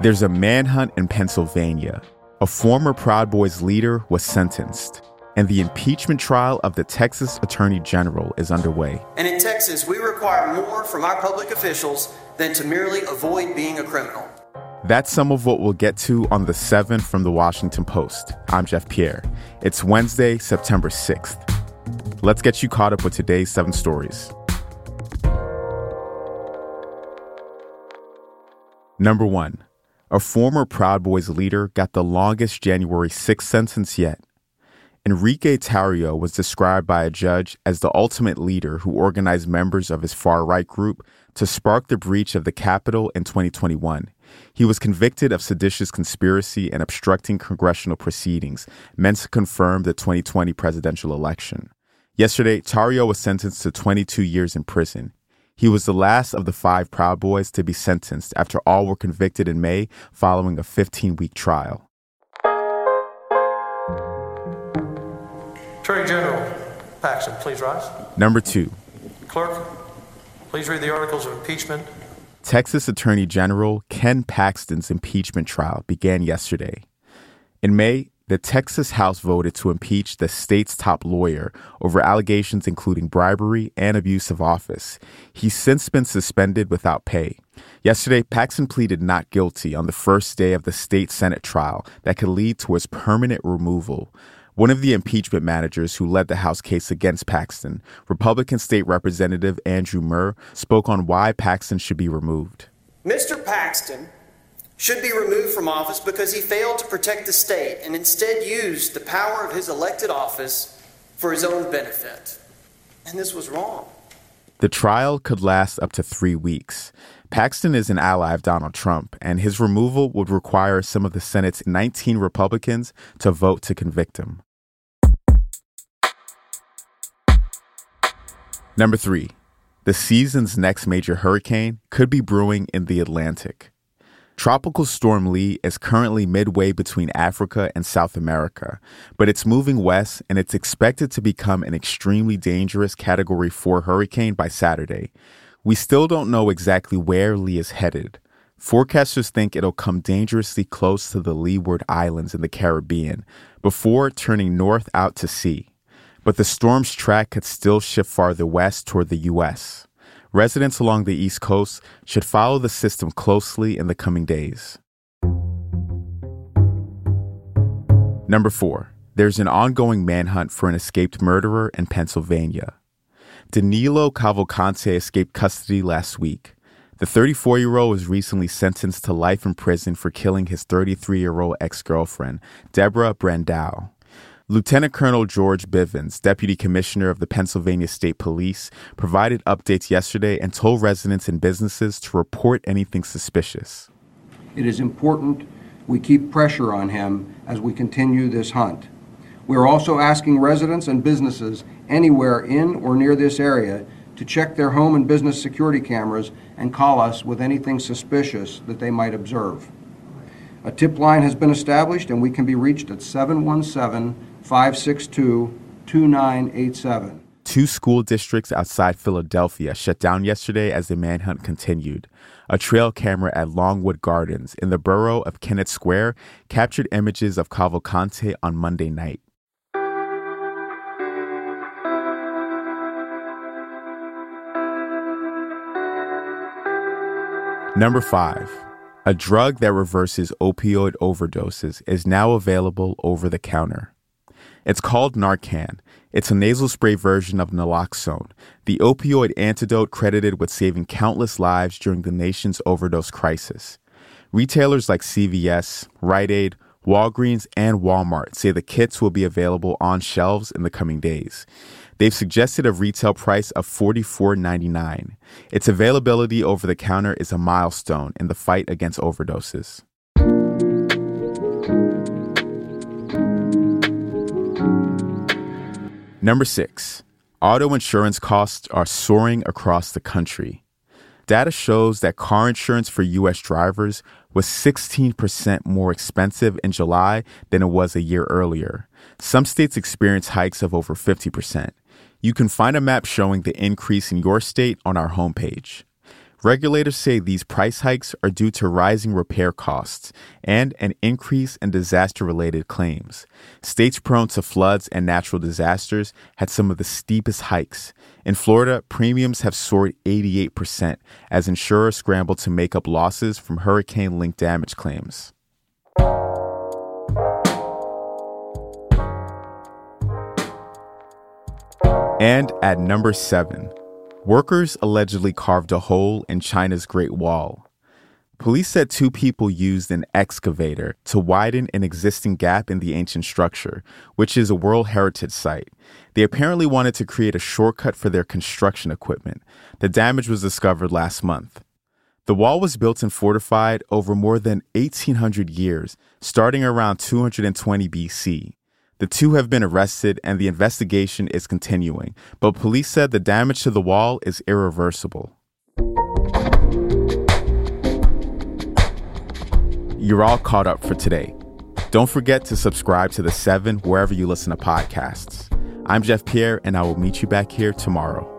There's a manhunt in Pennsylvania. A former Proud Boys leader was sentenced, and the impeachment trial of the Texas Attorney General is underway. And in Texas, we require more from our public officials than to merely avoid being a criminal. That's some of what we'll get to on the 7th from the Washington Post. I'm Jeff Pierre. It's Wednesday, September 6th. Let's get you caught up with today's seven stories. Number one, a former Proud Boys leader got the longest January 6th sentence yet. Enrique Tarrio was described by a judge as the ultimate leader who organized members of his far right group to spark the breach of the Capitol in 2021. He was convicted of seditious conspiracy and obstructing congressional proceedings meant to confirm the 2020 presidential election. Yesterday, Tarrio was sentenced to 22 years in prison. He was the last of the five Proud Boys to be sentenced after all were convicted in May following a 15 week trial. Attorney General Paxton, please rise. Number two. Clerk, please read the articles of impeachment. Texas Attorney General Ken Paxton's impeachment trial began yesterday. In May, the Texas House voted to impeach the state's top lawyer over allegations including bribery and abuse of office. He's since been suspended without pay. Yesterday, Paxton pleaded not guilty on the first day of the state Senate trial that could lead to his permanent removal. One of the impeachment managers who led the House case against Paxton, Republican State Representative Andrew Murr, spoke on why Paxton should be removed. Mr. Paxton should be removed from office because he failed to protect the state and instead used the power of his elected office for his own benefit. And this was wrong. The trial could last up to three weeks. Paxton is an ally of Donald Trump, and his removal would require some of the Senate's 19 Republicans to vote to convict him. Number three, the season's next major hurricane could be brewing in the Atlantic. Tropical Storm Lee is currently midway between Africa and South America, but it's moving west and it's expected to become an extremely dangerous Category 4 hurricane by Saturday. We still don't know exactly where Lee is headed. Forecasters think it'll come dangerously close to the Leeward Islands in the Caribbean before turning north out to sea but the storm's track could still shift farther west toward the U.S. Residents along the East Coast should follow the system closely in the coming days. Number four, there's an ongoing manhunt for an escaped murderer in Pennsylvania. Danelo Cavalcante escaped custody last week. The 34 year old was recently sentenced to life in prison for killing his 33 year old ex girlfriend, Deborah Brandão. Lieutenant Colonel George Bivens, Deputy Commissioner of the Pennsylvania State Police, provided updates yesterday and told residents and businesses to report anything suspicious. It is important we keep pressure on him as we continue this hunt. We are also asking residents and businesses anywhere in or near this area to check their home and business security cameras and call us with anything suspicious that they might observe. A tip line has been established and we can be reached at 717 562 2987. Two school districts outside Philadelphia shut down yesterday as the manhunt continued. A trail camera at Longwood Gardens in the borough of Kennett Square captured images of Cavalcante on Monday night. Number five, a drug that reverses opioid overdoses is now available over the counter. It's called Narcan. It's a nasal spray version of naloxone, the opioid antidote credited with saving countless lives during the nation's overdose crisis. Retailers like CVS, Rite Aid, Walgreens, and Walmart say the kits will be available on shelves in the coming days. They've suggested a retail price of $44.99. Its availability over the counter is a milestone in the fight against overdoses. Number six, auto insurance costs are soaring across the country. Data shows that car insurance for U.S. drivers was 16% more expensive in July than it was a year earlier. Some states experienced hikes of over 50%. You can find a map showing the increase in your state on our homepage. Regulators say these price hikes are due to rising repair costs and an increase in disaster related claims. States prone to floods and natural disasters had some of the steepest hikes. In Florida, premiums have soared 88% as insurers scramble to make up losses from hurricane linked damage claims. And at number seven, Workers allegedly carved a hole in China's Great Wall. Police said two people used an excavator to widen an existing gap in the ancient structure, which is a World Heritage Site. They apparently wanted to create a shortcut for their construction equipment. The damage was discovered last month. The wall was built and fortified over more than 1,800 years, starting around 220 BC. The two have been arrested and the investigation is continuing, but police said the damage to the wall is irreversible. You're all caught up for today. Don't forget to subscribe to The Seven wherever you listen to podcasts. I'm Jeff Pierre, and I will meet you back here tomorrow.